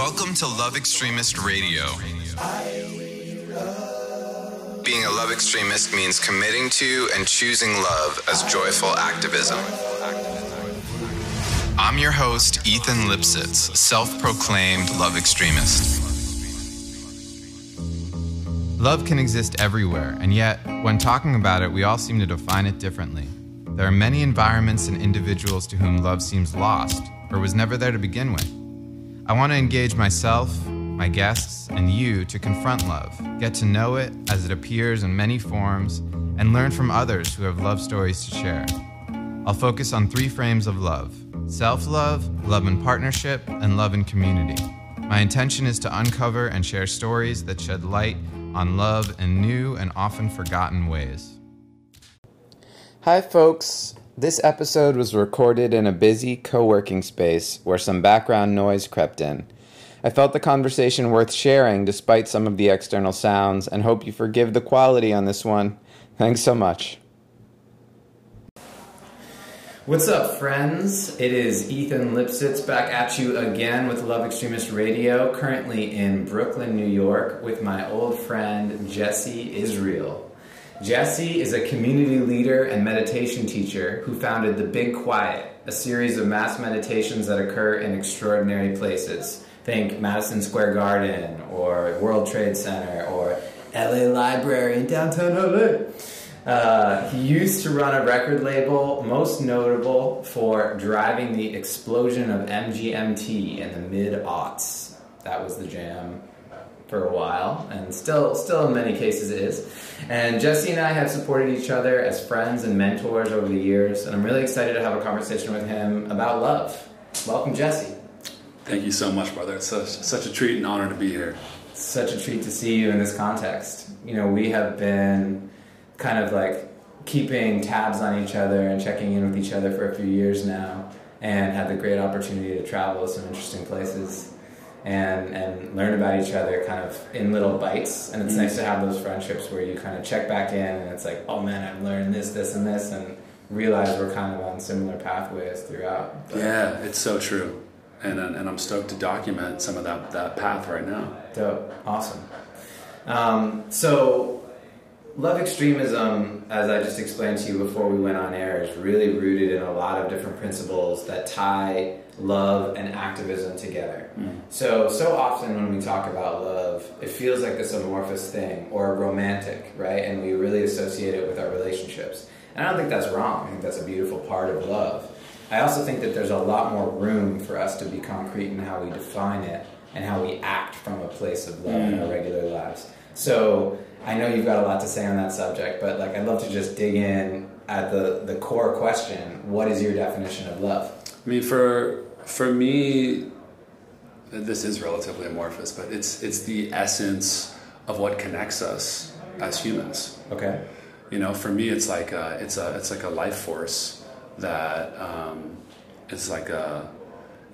Welcome to Love Extremist Radio. Being a love extremist means committing to and choosing love as joyful activism. I'm your host, Ethan Lipsitz, self proclaimed love extremist. Love can exist everywhere, and yet, when talking about it, we all seem to define it differently. There are many environments and individuals to whom love seems lost or was never there to begin with. I want to engage myself, my guests, and you to confront love, get to know it as it appears in many forms, and learn from others who have love stories to share. I'll focus on three frames of love self love, love in partnership, and love in community. My intention is to uncover and share stories that shed light on love in new and often forgotten ways. Hi, folks. This episode was recorded in a busy co working space where some background noise crept in. I felt the conversation worth sharing despite some of the external sounds and hope you forgive the quality on this one. Thanks so much. What's up, friends? It is Ethan Lipsitz back at you again with Love Extremist Radio, currently in Brooklyn, New York, with my old friend Jesse Israel. Jesse is a community leader and meditation teacher who founded The Big Quiet, a series of mass meditations that occur in extraordinary places. Think Madison Square Garden, or World Trade Center, or LA Library in downtown LA. Uh, he used to run a record label, most notable for driving the explosion of MGMT in the mid aughts. That was the jam for a while, and still, still in many cases is. And Jesse and I have supported each other as friends and mentors over the years, and I'm really excited to have a conversation with him about love. Welcome, Jesse. Thank you so much, brother. It's such, such a treat and honor to be here. Such a treat to see you in this context. You know, we have been kind of like keeping tabs on each other and checking in with each other for a few years now and had the great opportunity to travel to some interesting places and and learn about each other kind of in little bites. And it's mm-hmm. nice to have those friendships where you kind of check back in and it's like oh man I've learned this this and this and realize we're kind of on similar pathways throughout. But yeah it's so true. And and I'm stoked to document some of that that path right now. Dope. Awesome. Um, so Love extremism, as I just explained to you before we went on air, is really rooted in a lot of different principles that tie love and activism together. Mm. So, so often when we talk about love, it feels like this amorphous thing or romantic, right? And we really associate it with our relationships. And I don't think that's wrong. I think that's a beautiful part of love. I also think that there's a lot more room for us to be concrete in how we define it and how we act from a place of love mm. in our regular lives. So, I know you've got a lot to say on that subject, but like I'd love to just dig in at the the core question: What is your definition of love? I mean, for for me, this is relatively amorphous, but it's it's the essence of what connects us as humans. Okay. You know, for me, it's like a, it's a it's like a life force that um, it's like a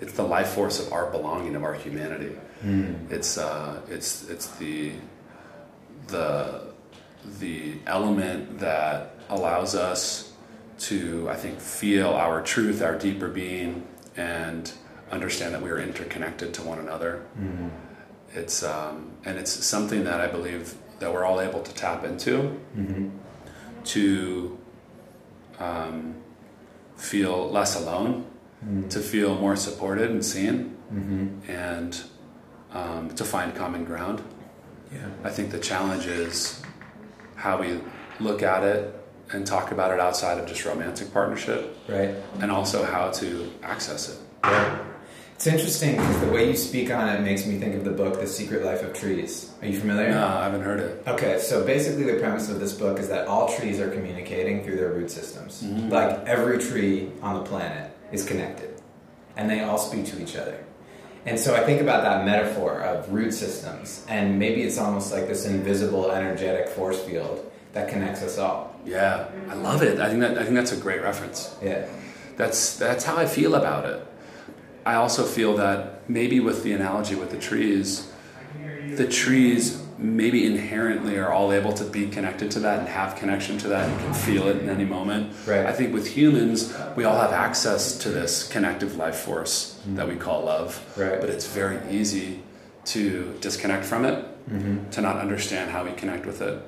it's the life force of our belonging of our humanity. Mm. It's uh, it's it's the the the element that allows us to, I think, feel our truth, our deeper being, and understand that we are interconnected to one another. Mm-hmm. It's um, and it's something that I believe that we're all able to tap into mm-hmm. to um, feel less alone, mm-hmm. to feel more supported and seen, mm-hmm. and um, to find common ground. Yeah. I think the challenge is how we look at it and talk about it outside of just romantic partnership. Right. And also how to access it. Yeah. It's interesting because the way you speak on it makes me think of the book The Secret Life of Trees. Are you familiar? No, I haven't heard it. Okay, so basically the premise of this book is that all trees are communicating through their root systems. Mm-hmm. Like every tree on the planet is connected. And they all speak to each other. And so I think about that metaphor of root systems, and maybe it's almost like this invisible energetic force field that connects us all. Yeah, I love it. I think that I think that's a great reference. Yeah, that's that's how I feel about it. I also feel that maybe with the analogy with the trees, the trees maybe inherently are all able to be connected to that and have connection to that and can feel it in any moment. Right. I think with humans, we all have access to this connective life force that we call love. Right. But it's very easy to disconnect from it, Mm-hmm. to not understand how we connect with it,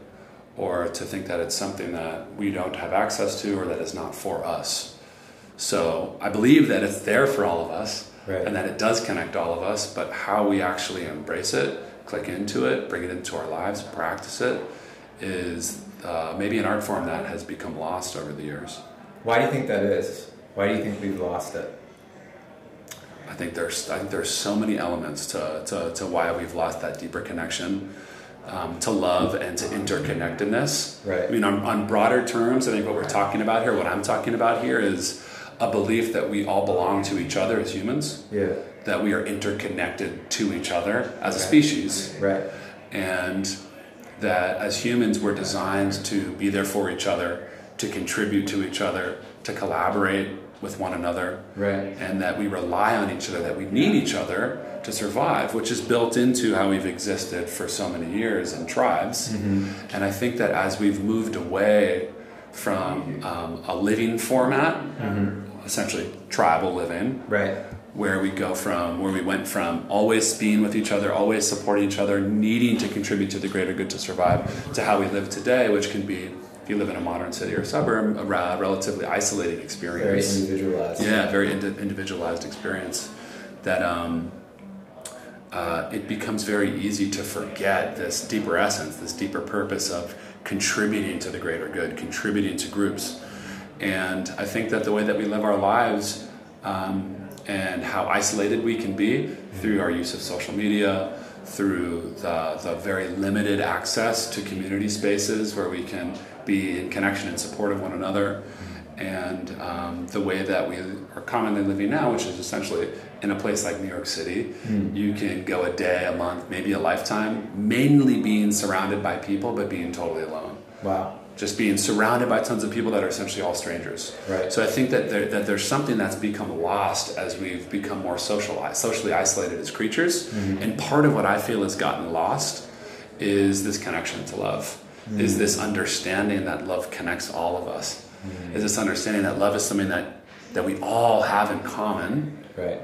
or to think that it's something that we don't have access to or that is not for us. So I believe that it's there for all of us Right. and that it does connect all of us, but how we actually embrace it, click into it, bring it into our lives, practice it, is uh, maybe an art form that has become lost over the years. Why do you think that is? Why do you think we've lost it? I think there's I think there's so many elements to, to, to why we've lost that deeper connection um, to love and to interconnectedness. Right. I mean, on, on broader terms, I think what we're talking about here, what I'm talking about here, is a belief that we all belong to each other as humans, Yeah. that we are interconnected to each other as a Right. species, Right. and that as humans we're designed to be there for each other, to contribute to each other, to collaborate with one another Right. and that we rely on each other, that we need each other to survive, which is built into how we've existed for so many years in tribes. And I think that as we've moved away from um, a living format, essentially tribal living, Right. where we go from where we went from always being with each other, always supporting each other, needing to contribute to the greater good to survive, to how we live today, which can be, if you live in a modern city or suburb, a ra- relatively isolated Very experience. individualized. Yeah, very indi- individualized experience. That um, uh, it becomes very easy to forget this deeper essence, this deeper purpose of contributing to the greater good, contributing to groups. And I think that the way that we live our lives um, and how isolated we can be through our use of social media, through the, the very limited access to community spaces where we can be in connection and support of one another, and um, the way that we are commonly living now, which is essentially in a place like New York City, hmm. you can go a day, a month, maybe a lifetime, mainly being surrounded by people, but being totally alone. Wow. Just being surrounded by tons of people that are essentially all strangers. Right. So I think that there, that there's something that's become lost as we've become more social, socially isolated as creatures, mm-hmm. and part of what I feel has gotten lost is this connection to love, mm. is this understanding that love connects all of us, mm. is this understanding that love is something that that we all have in common, Right.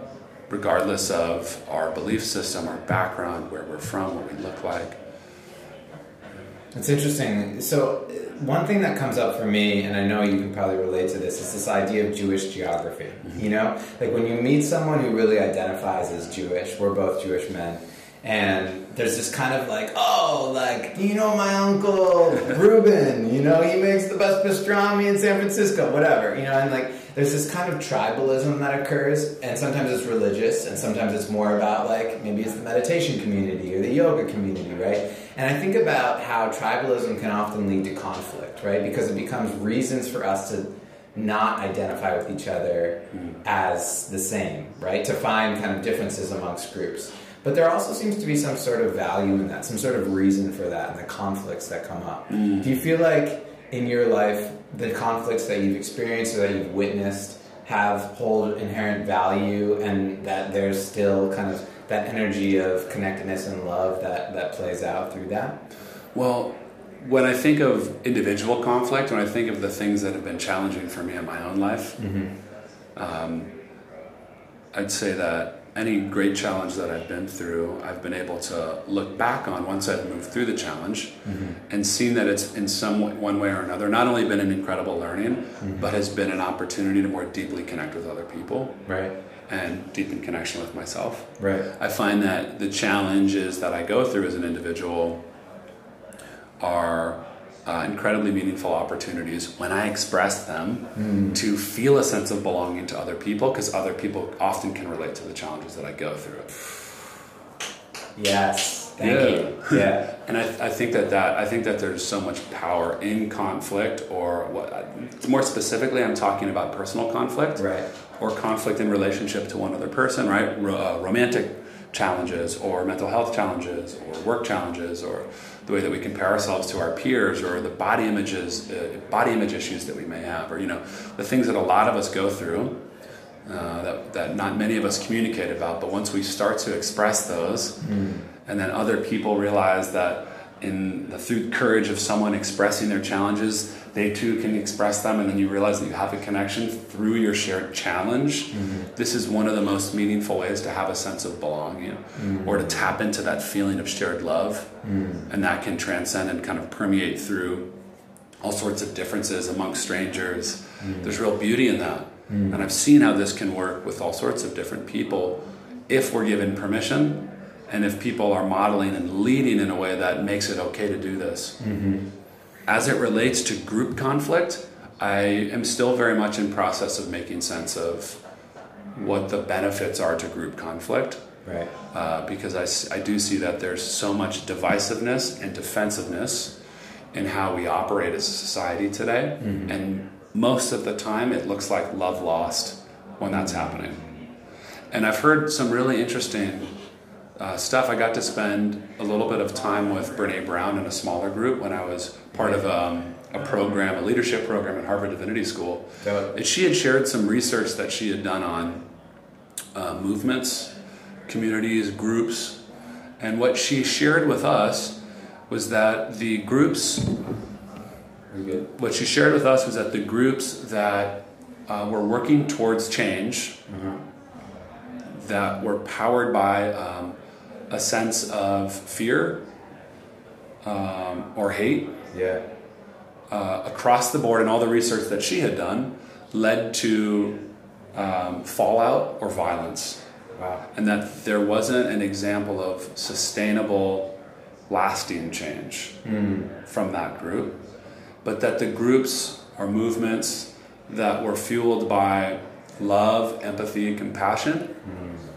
Regardless of our belief system, our background, where we're from, what we look like. It's interesting. So, uh, one thing that comes up for me, and I know you can probably relate to this, is this idea of Jewish geography. You know, like when you meet someone who really identifies as Jewish, we're both Jewish men, and there's this kind of like, oh, like, you know, my uncle Ruben, you know, he makes the best pastrami in San Francisco, whatever, you know, and like, there's this kind of tribalism that occurs, and sometimes it's religious, and sometimes it's more about like maybe it's the meditation community or the yoga community, right? And I think about how tribalism can often lead to conflict, right? Because it becomes reasons for us to not identify with each other mm-hmm. as the same, right? To find kind of differences amongst groups. But there also seems to be some sort of value in that, some sort of reason for that, and the conflicts that come up. Do you feel like in your life, the conflicts that you've experienced or that you've witnessed have hold inherent value, and that there's still kind of that energy of connectedness and love that, that plays out through that? Well, when I think of individual conflict, when I think of the things that have been challenging for me in my own life, um, I'd say that any great challenge that I've been through, I've been able to look back on once I've moved through the challenge mm-hmm. and seen that it's in some way, one way or another not only been an incredible learning, mm-hmm. but has been an opportunity to more deeply connect with other people. Right, and deepen connection with myself. right, I find that the challenges that I go through as an individual are uh, incredibly meaningful opportunities when I express them to feel a sense of belonging to other people because other people often can relate to the challenges that I go through. yes, thank Yeah. you. Yeah, And I, I think that, that I think that there's so much power in conflict, or what, more specifically, I'm talking about personal conflict, right, or conflict in relationship to one other person, right? Ro- uh, romantic challenges, or mental health challenges, or work challenges, or the way that we compare ourselves to our peers, or the body images, uh, body image issues that we may have, or you know, the things that a lot of us go through. Uh, that, that not many of us communicate about, but once we start to express those, and then other people realize that in the through courage of someone expressing their challenges, they too can express them, and then you realize that you have a connection through your shared challenge. Mm-hmm. This is one of the most meaningful ways to have a sense of belonging, mm-hmm. or to tap into that feeling of shared love, mm-hmm. and that can transcend and kind of permeate through all sorts of differences among strangers. Mm. There's real beauty in that. Mm. And I've seen how this can work with all sorts of different people if we're given permission and if people are modeling and leading in a way that makes it okay to do this. Mm-hmm. As it relates to group conflict, I am still very much in process of making sense of what the benefits are to group conflict. Right. Uh, because I, I do see that there's so much divisiveness and defensiveness in how we operate as a society today. Mm-hmm. And most of the time, it looks like love lost when that's happening. And I've heard some really interesting uh, stuff. I got to spend a little bit of time with Brene Brown in a smaller group when I was part of um, a program, a leadership program at Harvard Divinity School. And she had shared some research that she had done on uh, movements, communities, groups. And what she shared with us was that the groups, what she shared with us was that the groups that uh, were working towards change, mm-hmm. that were powered by um, a sense of fear um, or hate, yeah. Uh, across the board, and all the research that she had done led to um, fallout or violence. Wow. And that there wasn't an example of sustainable lasting change mm. from that group, but that the groups or movements that were fueled by love, empathy, and compassion, mm.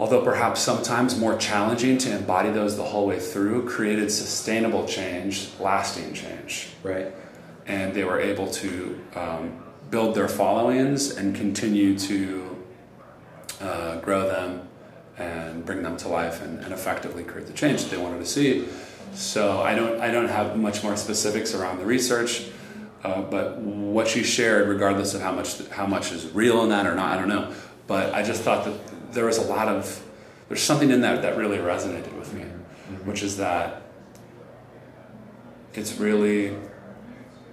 Although perhaps sometimes more challenging to embody those the whole way through, created sustainable change, lasting change. Right. And they were able to um, build their followings and continue to uh, grow them and bring them to life and, and effectively create the change that they wanted to see. So I don't I don't have much more specifics around the research, uh, but what she shared, regardless of how much how much is real in that or not, I don't know. But I just thought that there was a lot of there's something in that that really resonated with me, mm-hmm. which is that it's really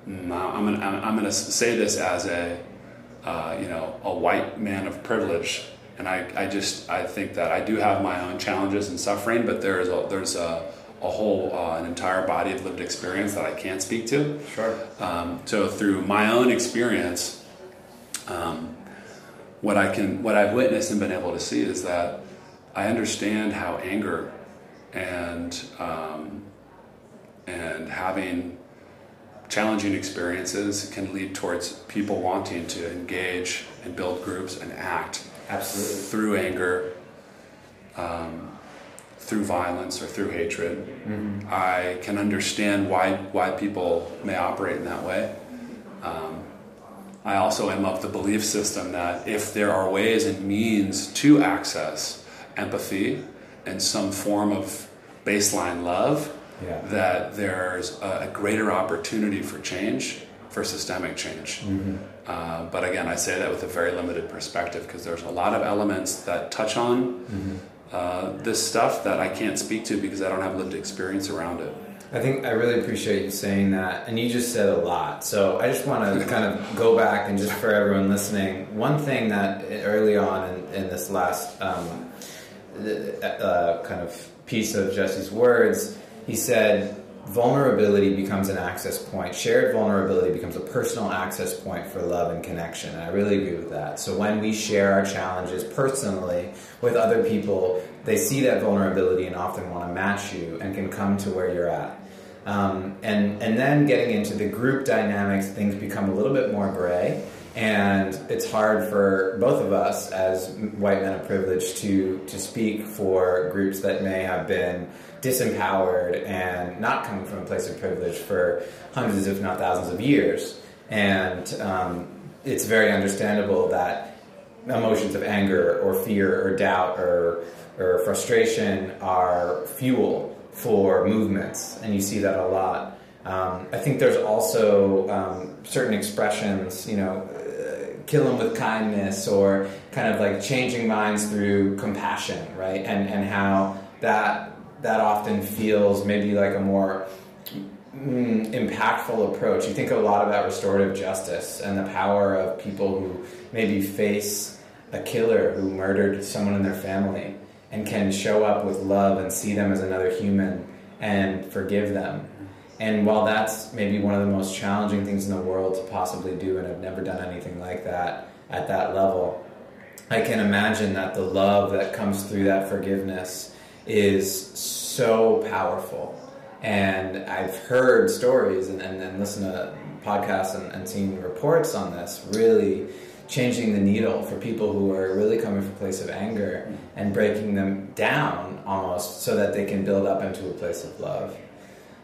I'm gonna I'm gonna say this as a uh, you know a white man of privilege and I, I just I think that I do have my own challenges and suffering, but there's a, there's a, a whole uh, an entire body of lived experience that I can't speak to. Sure. Um, so through my own experience, um, what I can what I've witnessed and been able to see is that I understand how anger and um, and having challenging experiences can lead towards people wanting to engage and build groups and act Absolutely. Through anger, um, through violence, or through hatred. Mm-hmm. I can understand why why people may operate in that way. Um, I also am of the belief system that if there are ways and means to access empathy and some form of baseline love, yeah. that there's a, a greater opportunity for change for systemic change. Mm-hmm. Uh, but again, I say that with a very limited perspective because there's a lot of elements that touch on mm-hmm. uh, this stuff that I can't speak to because I don't have lived experience around it. I think I really appreciate you saying that, and you just said a lot. So I just want to kind of go back and just for everyone listening, one thing that early on in, in this last um, uh, kind of piece of Jesse's words, he said vulnerability becomes an access point. Shared vulnerability becomes a personal access point for love and connection. And I really agree with that. So when we share our challenges personally with other people, they see that vulnerability and often want to match you and can come to where you're at. Um, and and then getting into the group dynamics, things become a little bit more gray, and it's hard for both of us as white men of privilege to to speak for groups that may have been disempowered and not coming from a place of privilege for hundreds, if not thousands, of years. And um, it's very understandable that emotions of anger or fear or doubt or, or frustration are fuel for movements, and you see that a lot. Um, I think there's also um, certain expressions, you know, uh, kill them with kindness or kind of like changing minds through compassion, right? And, and how that that often feels maybe like a more mm, impactful approach. You think a lot about restorative justice and the power of people who maybe face a killer who murdered someone in their family and can show up with love and see them as another human and forgive them. And while that's maybe one of the most challenging things in the world to possibly do, and I've never done anything like that at that level, I can imagine that the love that comes through that forgiveness is so powerful. And I've heard stories and, and listened to podcasts and, and seen reports on this really changing the needle for people who are really coming from a place of anger and breaking them down almost so that they can build up into a place of love.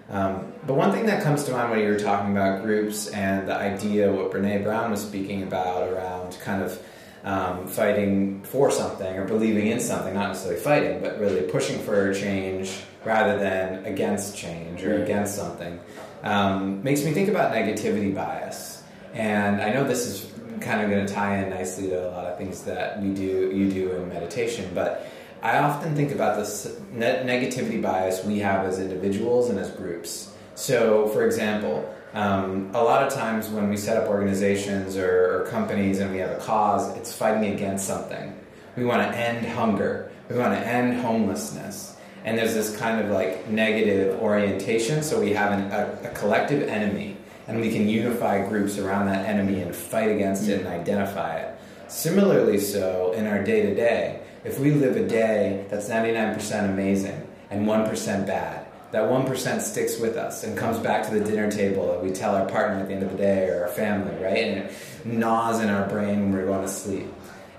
Um, but one thing that comes to mind when you were talking about groups and the idea, what Brene Brown was speaking about around kind of um, fighting for something or believing in something, not necessarily fighting, but really pushing for change rather than against change or against something, um, makes me think about negativity bias. And I know this is kind of going to tie in nicely to a lot of things that we do, you do in meditation, but I often think about this negativity bias we have as individuals and as groups. So, for example, um, a lot of times when we set up organizations or, or, companies and we have a cause, it's fighting against something. We want to end hunger. We want to end homelessness. And there's this kind of like negative orientation. So we have an, a, a collective enemy and we can unify groups around that enemy and fight against it and identify it. Similarly, so in our day to day, if we live a day that's 99% amazing and 1% bad, that 1% sticks with us and comes back to the dinner table and we tell our partner at the end of the day or our family, right? And it gnaws in our brain when we're going to sleep.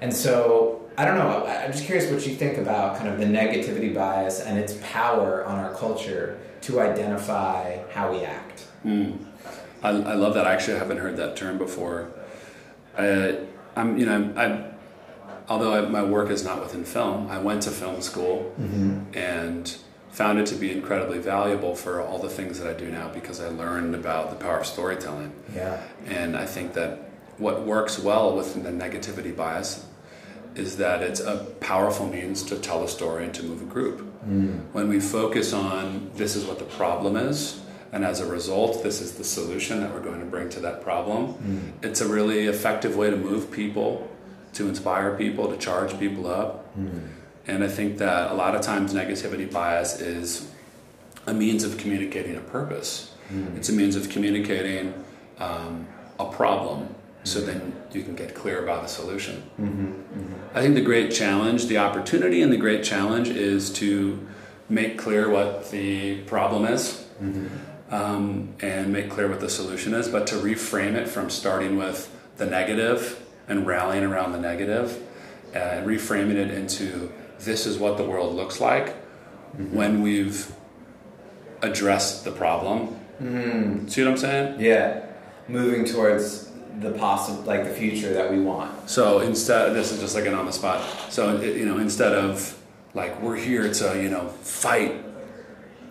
And so, I don't know, I'm just curious what you think about kind of the negativity bias and its power on our culture to identify how we act. Mm. I, I, love that. I actually haven't heard that term before. I, I'm, you know, I'm, although I, my work is not within film, I went to film school mm-hmm. and found it to be incredibly valuable for all the things that I do now because I learned about the power of storytelling. Yeah. And I think that what works well with the negativity bias is that it's a powerful means to tell a story and to move a group. Mm. When we focus on this is what the problem is, and as a result, this is the solution that we're going to bring to that problem, mm. it's a really effective way to move people to inspire people, to charge people up. Mm. And I think that a lot of times negativity bias is a means of communicating a purpose. Mm. It's a means of communicating um, a problem so mm. then you can get clear about a solution. Mm-hmm. Mm-hmm. I think the great challenge, the opportunity and the great challenge is to make clear what the problem is. Mm-hmm. Um, and make clear what the solution is, but to reframe it from starting with the negative and rallying around the negative and reframing it into this is what the world looks like mm-hmm. when we've addressed the problem. Mm. See what I'm saying? Yeah, moving towards the possible, like the future that we want. So instead, this is just like an on the spot. So you know, instead of like we're here to you know fight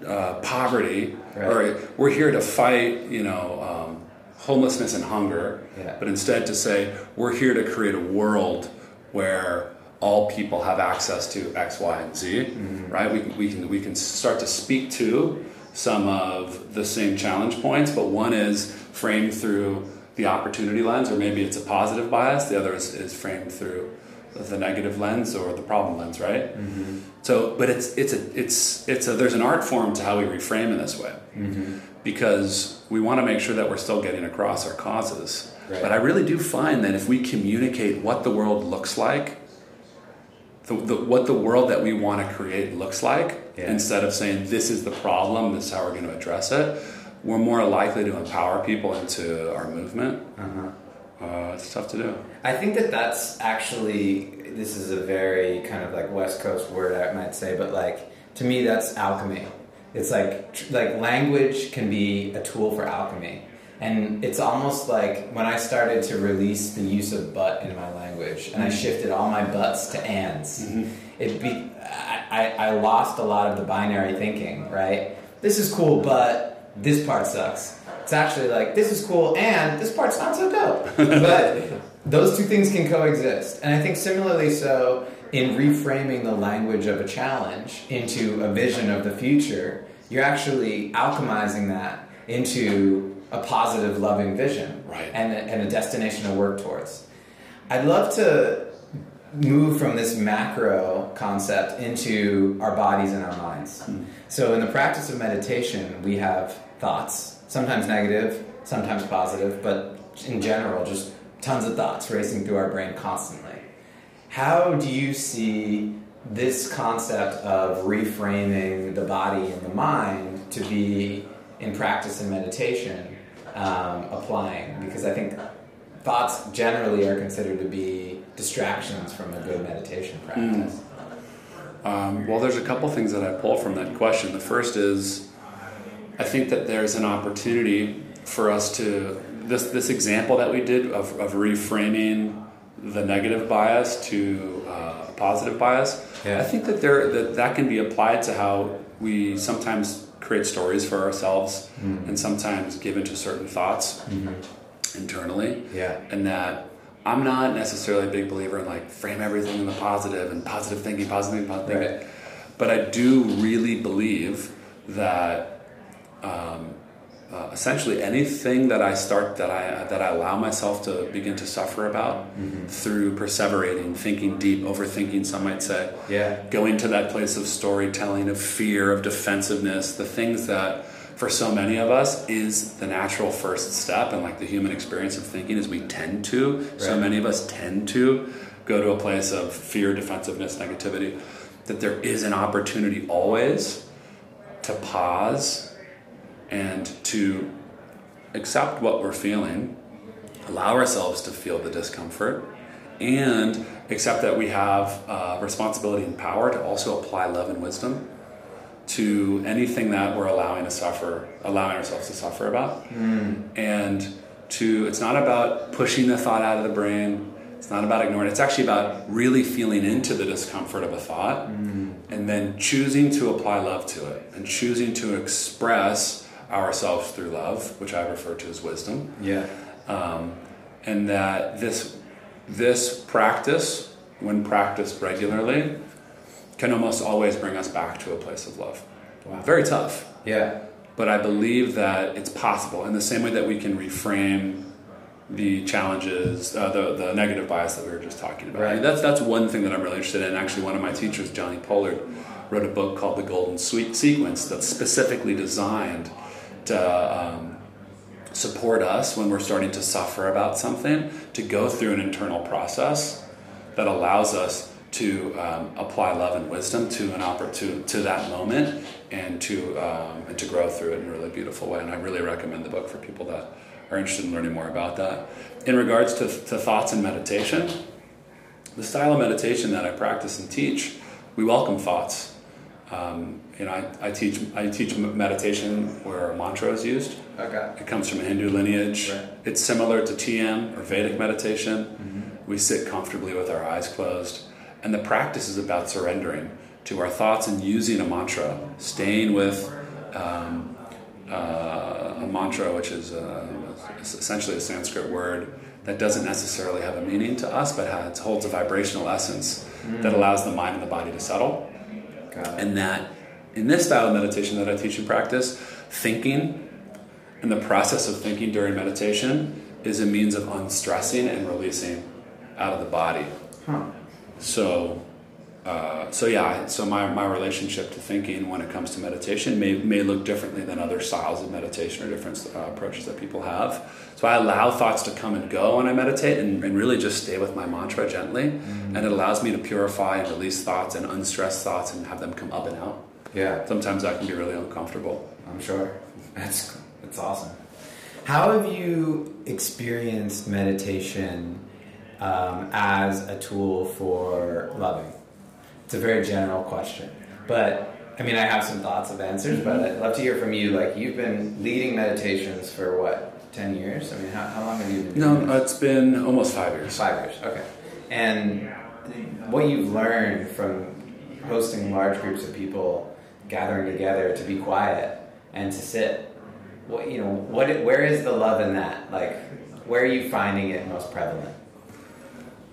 uh, poverty, right. or we're here to fight you know um, homelessness and hunger, yeah. but instead to say we're here to create a world where all people have access to X, Y, and Z, mm-hmm. right? We, we, can, we can start to speak to some of the same challenge points, but one is framed through the opportunity lens, or maybe it's a positive bias, the other is, is framed through the negative lens or the problem lens, right? Mm-hmm. So, but it's it's a it's it's a there's an art form to how we reframe in this way, mm-hmm. because we want to make sure that we're still getting across our causes. Right. But I really do find that if we communicate what the world looks like, the, the, what the world that we want to create looks like, yeah. instead of saying this is the problem, this is how we're going to address it, we're more likely to empower people into our movement. Uh-huh. Uh, it's tough to do. I think that that's actually this is a very kind of like West Coast word I might say, but like to me that's alchemy. It's like like language can be a tool for alchemy. And it's almost like when I started to release the use of but in my language, and I mm-hmm. shifted all my buts to ands. Mm-hmm. It be I, I lost a lot of the binary thinking. Right, this is cool, but this part sucks. It's actually like this is cool, and this part's not so dope. but those two things can coexist, and I think similarly so in reframing the language of a challenge into a vision of the future, you're actually alchemizing that into a positive, loving vision Right. and, a, and a destination to work towards. I'd love to move from this macro concept into our bodies and our minds. Hmm. So, in the practice of meditation, we have thoughts, sometimes negative, sometimes positive, but in general, just tons of thoughts racing through our brain constantly. How do you see this concept of reframing the body and the mind to be in practice and meditation um, applying? Because I think thoughts generally are considered to be distractions from a good meditation practice. Um, well, there's a couple things that I pull from that question. The first is, I think that there's an opportunity for us to this this example that we did of, of reframing the negative bias to uh, a positive bias. Yeah. I think that there that that can be applied to how we sometimes create stories for ourselves and sometimes give into certain thoughts internally Yeah. and that I'm not necessarily a big believer in like frame everything in the positive and positive thinking, positive thinking, positive thinking. Right. But I do really believe that um, uh, essentially anything that I start that I that I allow myself to begin to suffer about through perseverating, thinking deep, overthinking, some might say, Yeah. going to that place of storytelling, of fear, of defensiveness, the things that for so many of us is the natural first step and like the human experience of thinking is we tend to, so many of us tend to go to a place of fear, defensiveness, negativity, that there is an opportunity always to pause and to accept what we're feeling, allow ourselves to feel the discomfort, and accept that we have uh, responsibility and power to also apply love and wisdom to anything that we're allowing to suffer, allowing ourselves to suffer about, and to it's not about pushing the thought out of the brain. It's not about ignoring. It's actually about really feeling into the discomfort of a thought and then choosing to apply love to it and choosing to express ourselves through love, which I refer to as wisdom Yeah. um, and that this this practice, when practiced regularly, can almost always bring us back to a place of love. Wow. Very tough, Yeah. but I believe that it's possible in the same way that we can reframe the challenges, uh, the the negative bias that we were just talking about. Right. That's that's one thing that I'm really interested in. Actually, one of my teachers, Jonni Pollard, wrote a book called The Golden Sweet Sequence that's specifically designed to um, support us when we're starting to suffer about something to go through an internal process that allows us to um, apply love and wisdom to an oppor- to, to that moment and to um, and to grow through it in a really beautiful way. And I really recommend the book for people that are interested in learning more about that. In regards to, to thoughts and meditation, the style of meditation that I practice and teach, we welcome thoughts. Um, you know, I, I teach I teach meditation where a mantra is used. Okay. It comes from a Hindu lineage. Right. It's similar to TM or Vedic meditation. We sit comfortably with our eyes closed. And the practice is about surrendering to our thoughts and using a mantra, staying with um, uh, a mantra, which is uh, essentially a Sanskrit word that doesn't necessarily have a meaning to us, but has, holds a vibrational essence that allows the mind and the body to settle and that in this style of meditation that I teach and practice, thinking and the process of thinking during meditation is a means of unstressing and releasing out of the body. Huh. So, uh, so yeah, so my, my relationship to thinking when it comes to meditation may, may look differently than other styles of meditation or different uh, approaches that people have. So I allow thoughts to come and go when I meditate and, and really just stay with my mantra gently. And it allows me to purify and release thoughts and unstress thoughts and have them come up and out. Yeah. Sometimes that can be really uncomfortable. I'm sure. That's that's awesome. How have you experienced meditation um, as a tool for loving? It's a very general question, but I mean, I have some thoughts of answers, but I'd love to hear from you. Like, you've been leading meditations for what, ten years? I mean, how, how long have you been? doing No, it's been almost five years. Five years, okay. And what you've learned from hosting large groups of people gathering together to be quiet and to sit, what you know, what where is the love in that? Like, where are you finding it most prevalent?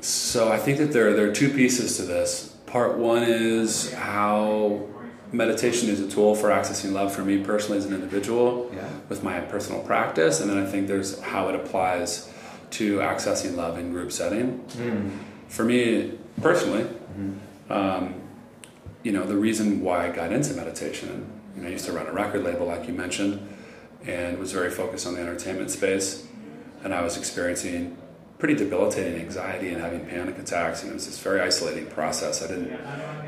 So I think that there there are two pieces to this. Part one is how meditation is a tool for accessing love for me personally as an individual Yeah. with my personal practice, and then I think there's how it applies to accessing love in group setting. For me personally, um, you know, the reason why I got into meditation, you know, I used to run a record label, like you mentioned, and was very focused on the entertainment space, and I was experiencing pretty debilitating anxiety and having panic attacks, and it was this very isolating process. I didn't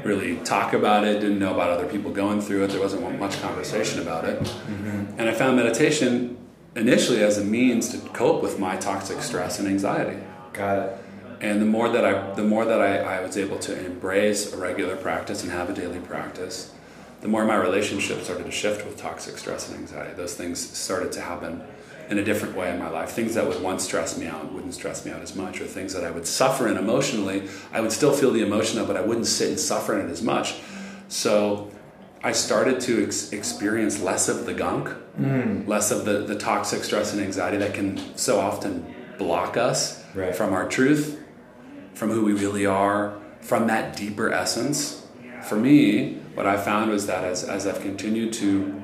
really talk about it, didn't know about other people going through it. There wasn't much conversation about it, mm-hmm. and I found meditation initially as a means to cope with my toxic stress and anxiety. Got it. And the more that I, the more that I, I was able to embrace a regular practice and have a daily practice, the more my relationship started to shift with toxic stress and anxiety. Those things started to happen in a different way in my life. Things that would once stress me out wouldn't stress me out as much, or things that I would suffer in emotionally, I would still feel the emotion of, but I wouldn't sit and suffer in it as much. So I started to ex- experience less of the gunk, mm. less of the, the toxic stress and anxiety that can so often block us Right. from our truth, from who we really are, from that deeper essence. For me, what I found was that as, as I've continued to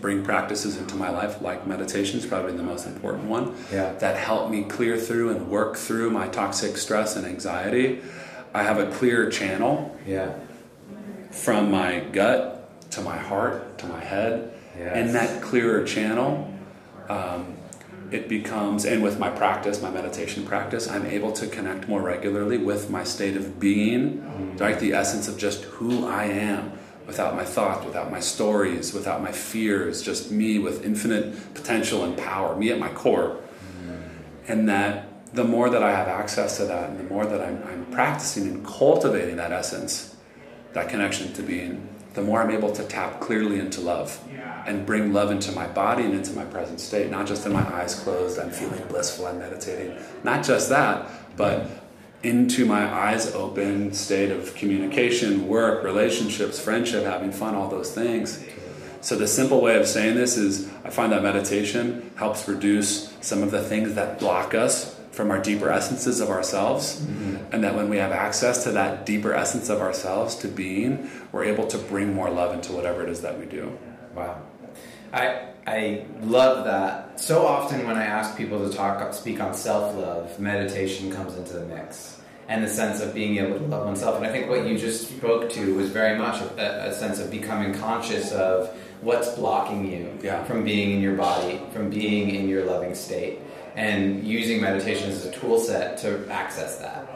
bring practices into my life, like meditation is probably the most important one, Yeah. that help me clear through and work through my toxic stress and anxiety. I have a clear channel Yeah. from my gut to my heart to my head. Yes. In that clearer channel, um, it becomes, and with my practice, my meditation practice, I'm able to connect more regularly with my state of being, mm-hmm. like the essence of just who I am, without my thoughts, without my stories, without my fears, just me with infinite potential and power, me at my core. Mm-hmm. And that the more that I have access to that, and the more that I'm, I'm practicing and cultivating that essence, that connection to being, the more I'm able to tap clearly into love and bring love into my body and into my present state, not just in my eyes closed, I'm feeling blissful, I'm meditating. Not just that, but into my eyes open state of communication, work, relationships, friendship, having fun, all those things. So, the simple way of saying this is I find that meditation helps reduce some of the things that block us from our deeper essences of ourselves. Mm-hmm. And that when we have access to that deeper essence of ourselves, to being, we're able to bring more love into whatever it is that we do. Wow. I I love that. So often when I ask people to talk speak on self-love, meditation comes into the mix. And the sense of being able to love oneself. And I think what you just spoke to was very much a, a sense of becoming conscious of what's blocking you Yeah. from being in your body, from being in your loving state, and using meditation as a tool set to access that.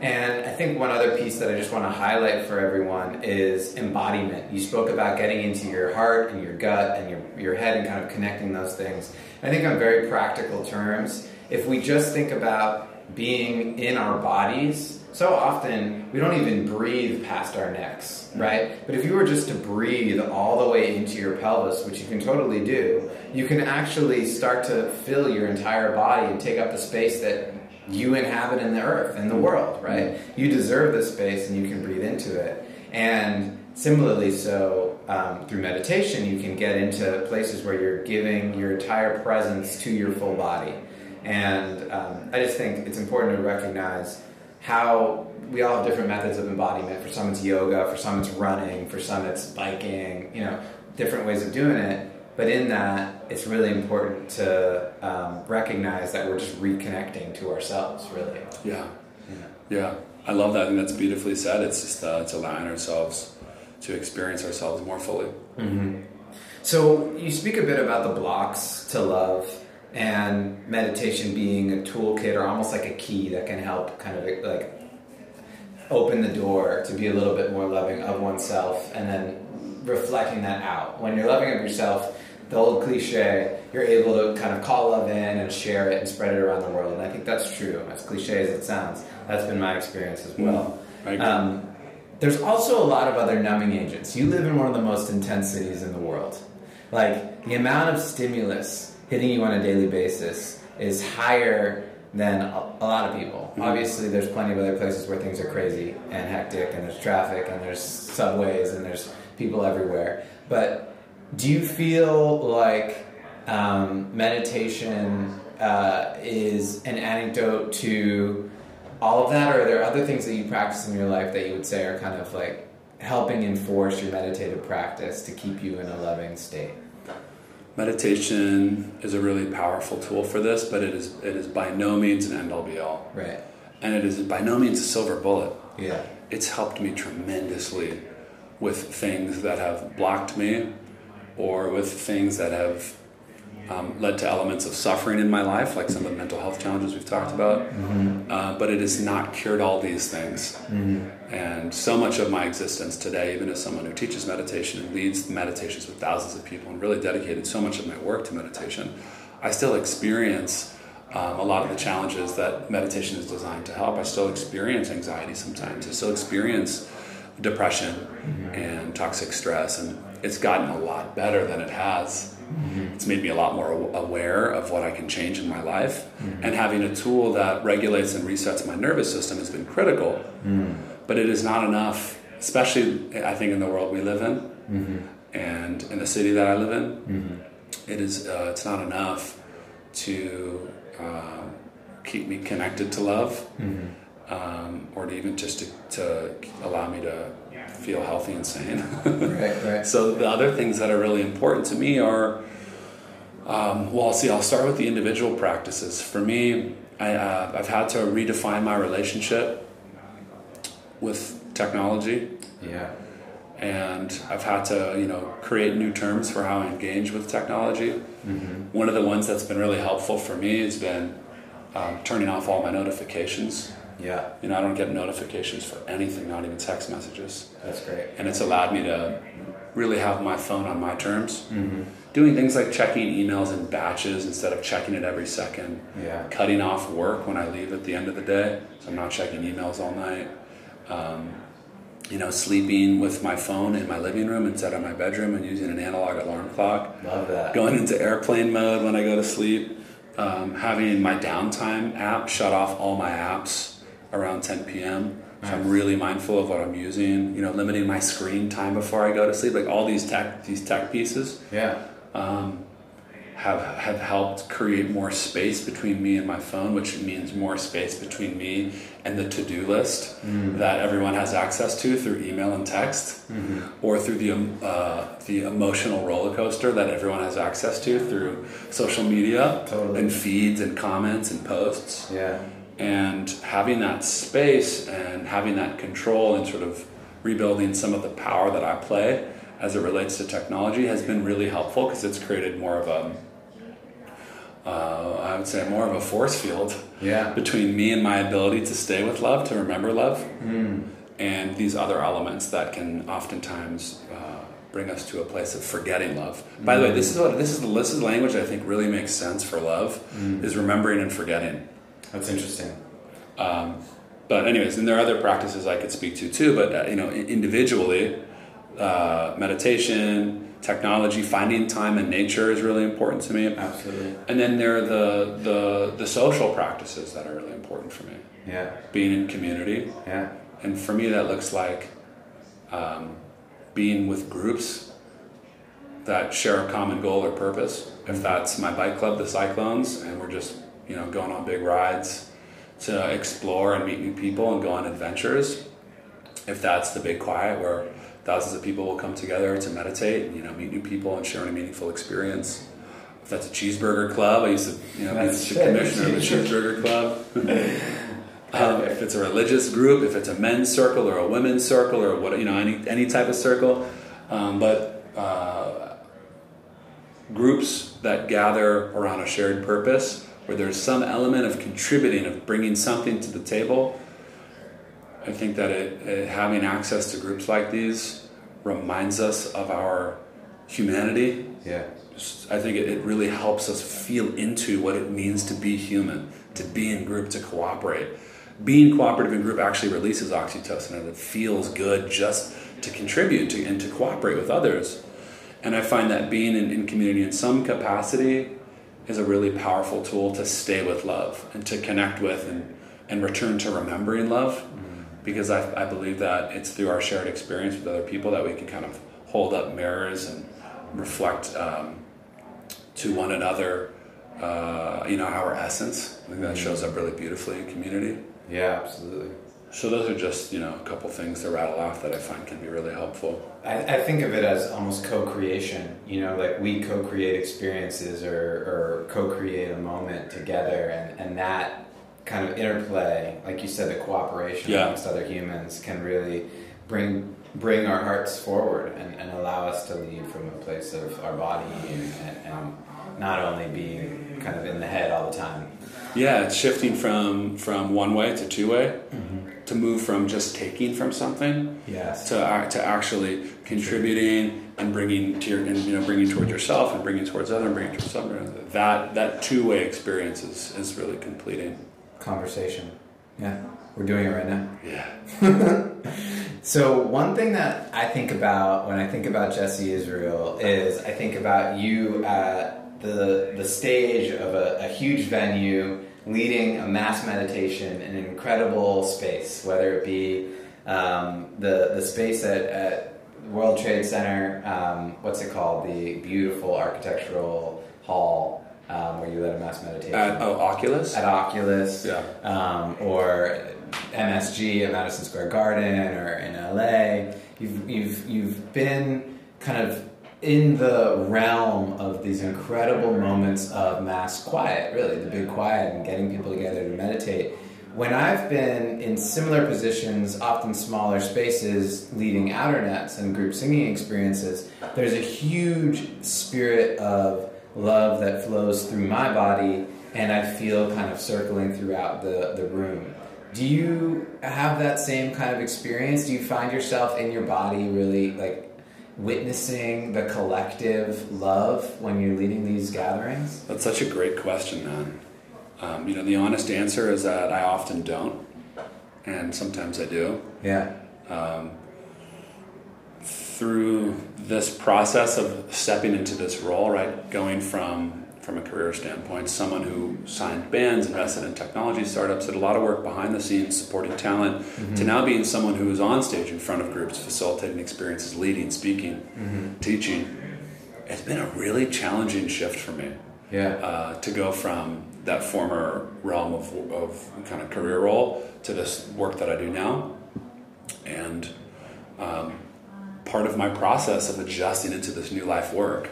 And I think one other piece that I just want to highlight for everyone is embodiment. You spoke about getting into your heart and your gut and your, your head and kind of connecting those things. I think on very practical terms, if we just think about being in our bodies, so often we don't even breathe past our necks, right? But if you were just to breathe all the way into your pelvis, which you can totally do, you can actually start to fill your entire body and take up the space that you inhabit in the earth and the world, right? You deserve this space and you can breathe into it. And similarly, so um, through meditation, you can get into places where you're giving your entire presence to your full body. And um, I just think it's important to recognize how we all have different methods of embodiment. For some, it's yoga, for some, it's running, for some, it's biking, you know, different ways of doing it. But in that, it's really important to um, recognize that we're just reconnecting to ourselves, really. Yeah. Yeah. Yeah. I love that. and that's beautifully said. It's just uh, it's allowing ourselves to experience ourselves more fully. So you speak a bit about the blocks to love and meditation being a toolkit or almost like a key that can help kind of like open the door to be a little bit more loving of oneself and then reflecting that out. When you're loving of yourself, the old cliche, you're able to kind of call love in and share it and spread it around the world. And I think that's true, as cliche as it sounds. That's been my experience as well. Agree. Um, there's also a lot of other numbing agents. You live in one of the most intense cities in the world. Like the amount of stimulus hitting you on a daily basis is higher than a, a lot of people. Obviously, there's plenty of other places where things are crazy and hectic, and there's traffic, and there's subways, and there's people everywhere. But do you feel like um, meditation uh, is an antidote to all of that, or are there other things that you practice in your life that you would say are kind of like helping enforce your meditative practice to keep you in a loving state? Meditation is a really powerful tool for this, but it is it is by no means an end all be all. Right. And it is by no means a silver bullet. Yeah. It's helped me tremendously with things that have blocked me or with things that have um, led to elements of suffering in my life, like some of the mental health challenges we've talked about. Mm-hmm. Uh, but it has not cured all these things. Mm-hmm. And so much of my existence today, even as someone who teaches meditation and leads meditations with thousands of people and really dedicated so much of my work to meditation, I still experience um, a lot of the challenges that meditation is designed to help. I still experience anxiety sometimes. I still experience depression Mm-hmm. and toxic stress, and it's gotten a lot better than it has. Mm-hmm. It's made me a lot more aware of what I can change in my life, Mm-hmm. and having a tool that regulates and resets my nervous system has been critical. Mm. But it is not enough, especially I think in the world we live in, Mm-hmm. and in the city that I live in. It is uh, it's not enough to uh, keep me connected to love, um, or to even just to, to allow me to feel healthy and sane. Right. Right. So the other things that are really important to me are, um, well, see, I'll start with the individual practices. For me, I, uh, I've had to redefine my relationship with technology, Yeah. and I've had to, you know, create new terms for how I engage with technology. One of the ones that's been really helpful for me has been um, turning off all my notifications. Yeah. You know, I don't get notifications for anything, not even text messages That's great. and it's allowed me to really have my phone on my terms. Mm-hmm. Doing things like checking emails in batches instead of checking it every second. Yeah. Cutting off work when I leave at the end of the day, so I'm not checking emails all night. Um, you know, sleeping with my phone in my living room instead of my bedroom and using an analog alarm clock. Love that. Going into airplane mode when I go to sleep. Um, having my downtime app shut off all my apps around 10 p.m. So I'm really mindful of what I'm using. You know, limiting my screen time before I go to sleep. Like all these tech these tech pieces Yeah. um, have have helped create more space between me and my phone, which means more space between me and the to do list that everyone has access to through email and text, or through the uh, the emotional roller coaster that everyone has access to through social media Totally. and feeds and comments and posts Yeah. and having that space and having that control and sort of rebuilding some of the power that I play as it relates to technology has been really helpful because it's created more of a uh, I would say more of a force field Yeah. between me and my ability to stay with love, to remember love, Mm. and these other elements that can oftentimes uh, bring us to a place of forgetting love. By the way, this is what this is the this is language I think really makes sense for love is remembering and forgetting. That's interesting. Um, but anyways, and there are other practices I could speak to too. But uh, you know, individually, uh, meditation, technology, finding time in nature is really important to me. Absolutely. And then there are the the the social practices that are really important for me. Yeah. Being in community, Yeah. and for me that looks like um, being with groups that share a common goal or purpose. If that's my bike club, the Cyclones, and we're just you know going on big rides to explore and meet new people and go on adventures. If that's the big quiet where thousands of people will come together to meditate and you know meet new people and share a meaningful experience. If that's a cheeseburger club, I used to you know be the commissioner of the cheeseburger club. Um, if it's a religious group, if it's a men's circle or a women's circle or what you know any any type of circle, um, but uh, groups that gather around a shared purpose, where there's some element of contributing, of bringing something to the table. I think that it, it, having access to groups like these reminds us of our humanity. Yeah. I think it, it really helps us feel into what it means to be human, to be in group, to cooperate. Being cooperative in group actually releases oxytocin, and it feels good just to contribute to, and to cooperate with others. And I find that being in, in community in some capacity is a really powerful tool to stay with love and to connect with and, and return to remembering love. Mm-hmm. Because I, I believe that it's through our shared experience with other people that we can kind of hold up mirrors and reflect um, to one another uh, you know, our essence. I think that shows up really beautifully in community. Yeah, absolutely. So those are just you know a couple things to rattle off that I find can be really helpful. I, I think of it as almost co-creation. You know, like we co-create experiences or, or co-create a moment together, and, and that kind of interplay, like you said, the cooperation Yeah. amongst other humans can really bring bring our hearts forward and, and allow us to lead from a place of our body and, and, not only being kind of in the head all the time. Yeah, it's shifting from from one way to two way, mm-hmm. to move from just taking from something Yes. to to actually contributing and bringing to your and you know bringing towards yourself and bringing towards other and bringing towards other. That that two way experience is, is really completing. Conversation. Yeah. We're doing it right now. Yeah. So one thing that I think about when I think about Jesse Israel is I think about you at the the stage of a, a huge venue leading a mass meditation in an incredible space, whether it be um, the the space at, at World Trade Center, um, what's it called, the beautiful architectural hall um, where you led a mass meditation At oh, Oculus. at Oculus, Yeah. um, or MSG at Madison Square Garden, or in LA. You've you've you've been kind of in the realm of these incredible moments of mass quiet, really the big quiet, and getting people together to meditate. When I've been in similar positions, often smaller spaces, leading outer nets and group singing experiences, there's a huge spirit of love that flows through my body and I feel kind of circling throughout the, the room. Do you have that same kind of experience? Do you find yourself in your body really like witnessing the collective love when you're leading these gatherings? That's such a great question, man. Um, you know, the honest answer is that I often don't, and sometimes I do. Yeah. Um, through this process of stepping into this role, right, going from from a career standpoint, someone who signed bands, invested in technology startups, did a lot of work behind the scenes supporting talent, to now being someone who is on stage in front of groups, facilitating experiences, leading, speaking, teaching. It's been a really challenging shift for me Yeah. uh, to go from that former realm of, of kind of career role to this work that I do now. And um, part of my process of adjusting into this new life work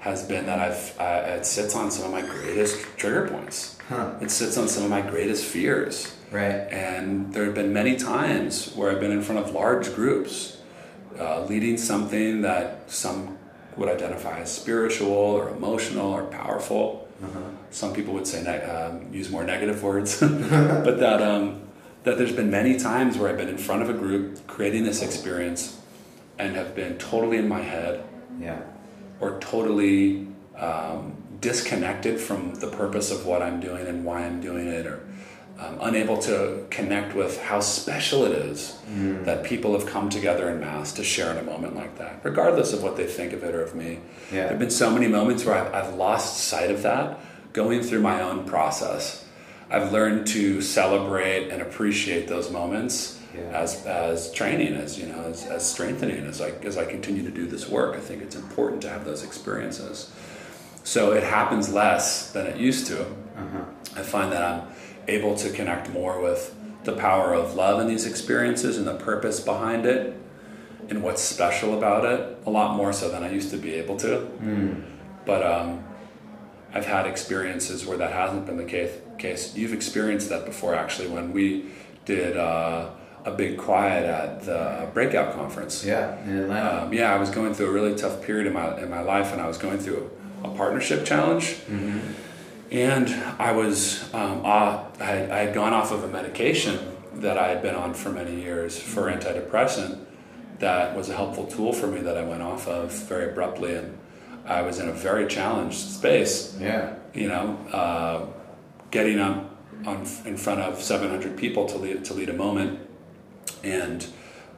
has been that I've uh, it sits on some of my greatest trigger points. Huh. It sits on some of my greatest fears. Right. And there have been many times where I've been in front of large groups, uh, leading something that some would identify as spiritual or emotional or powerful. Some people would say neg- um, use more negative words, but that um, that there's been many times where I've been in front of a group creating this experience, and have been totally in my head Yeah. or totally um, disconnected from the purpose of what I'm doing and why I'm doing it, or um, unable to connect with how special it is that people have come together in mass to share in a moment like that, regardless of what they think of it or of me. Yeah. There have been so many moments where I've, I've lost sight of that going through my own process. I've learned to celebrate and appreciate those moments Yeah. as as training, as you know, as, as strengthening, as I as I continue to do this work. I think it's important to have those experiences. So it happens less than it used to. Uh-huh. I find that I'm able to connect more with the power of love in these experiences and the purpose behind it and what's special about it a lot more so than I used to be able to. But um, I've had experiences where that hasn't been the case. case. You've experienced that before, actually, when we did uh, a big quiet at the breakout conference. Yeah. In Atlanta. Um, yeah, I was going through a really tough period in my in my life, and I was going through a, partnership challenge. And I was um, I, had, I had gone off of a medication that I had been on for many years for antidepressant. That was a helpful tool for me that I went off of very abruptly, and I was in a very challenged space. yeah. You know, uh, getting up on in front of 700 people to lead to lead a moment, and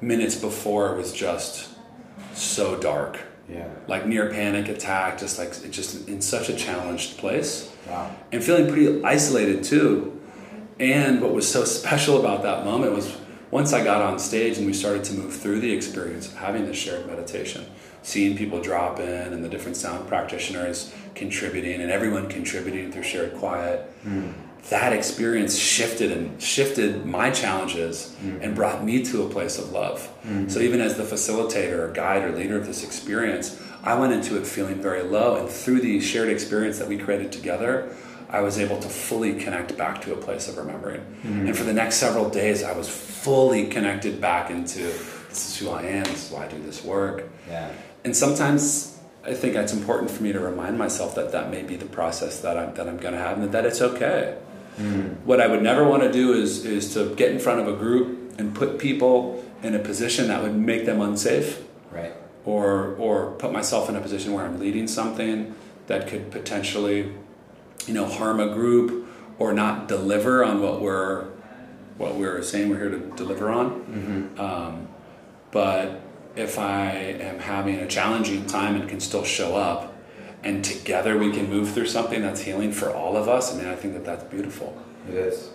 minutes before it was just so dark Yeah. like near panic attack, just like it just in such a challenged place, Wow. and feeling pretty isolated too. And what was so special about that moment was once I got on stage and we started to move through the experience of having this shared meditation, seeing people drop in and the different sound practitioners contributing and everyone contributing through shared quiet. Mm. That experience shifted and shifted my challenges mm. and brought me to a place of love. Mm. So even as the facilitator or guide or leader of this experience, I went into it feeling very low, and through the shared experience that we created together, I was able to fully connect back to a place of remembering. Mm-hmm. And for the next several days, I was fully connected back into this is who I am, this is why I do this work. Yeah. And sometimes I think it's important for me to remind myself that that may be the process that I'm, that I'm going to have and that it's okay. Mm. What I would never want to do is, is to get in front of a group and put people in a position that would make them unsafe. Right. Or, or put myself in a position where I'm leading something that could potentially you know, harm a group or not deliver on what we're what we're saying we're here to deliver on. Mm-hmm. Um, but if I am having a challenging time and can still show up, and together we can move through something that's healing for all of us, I mean, I think that that's beautiful. It is.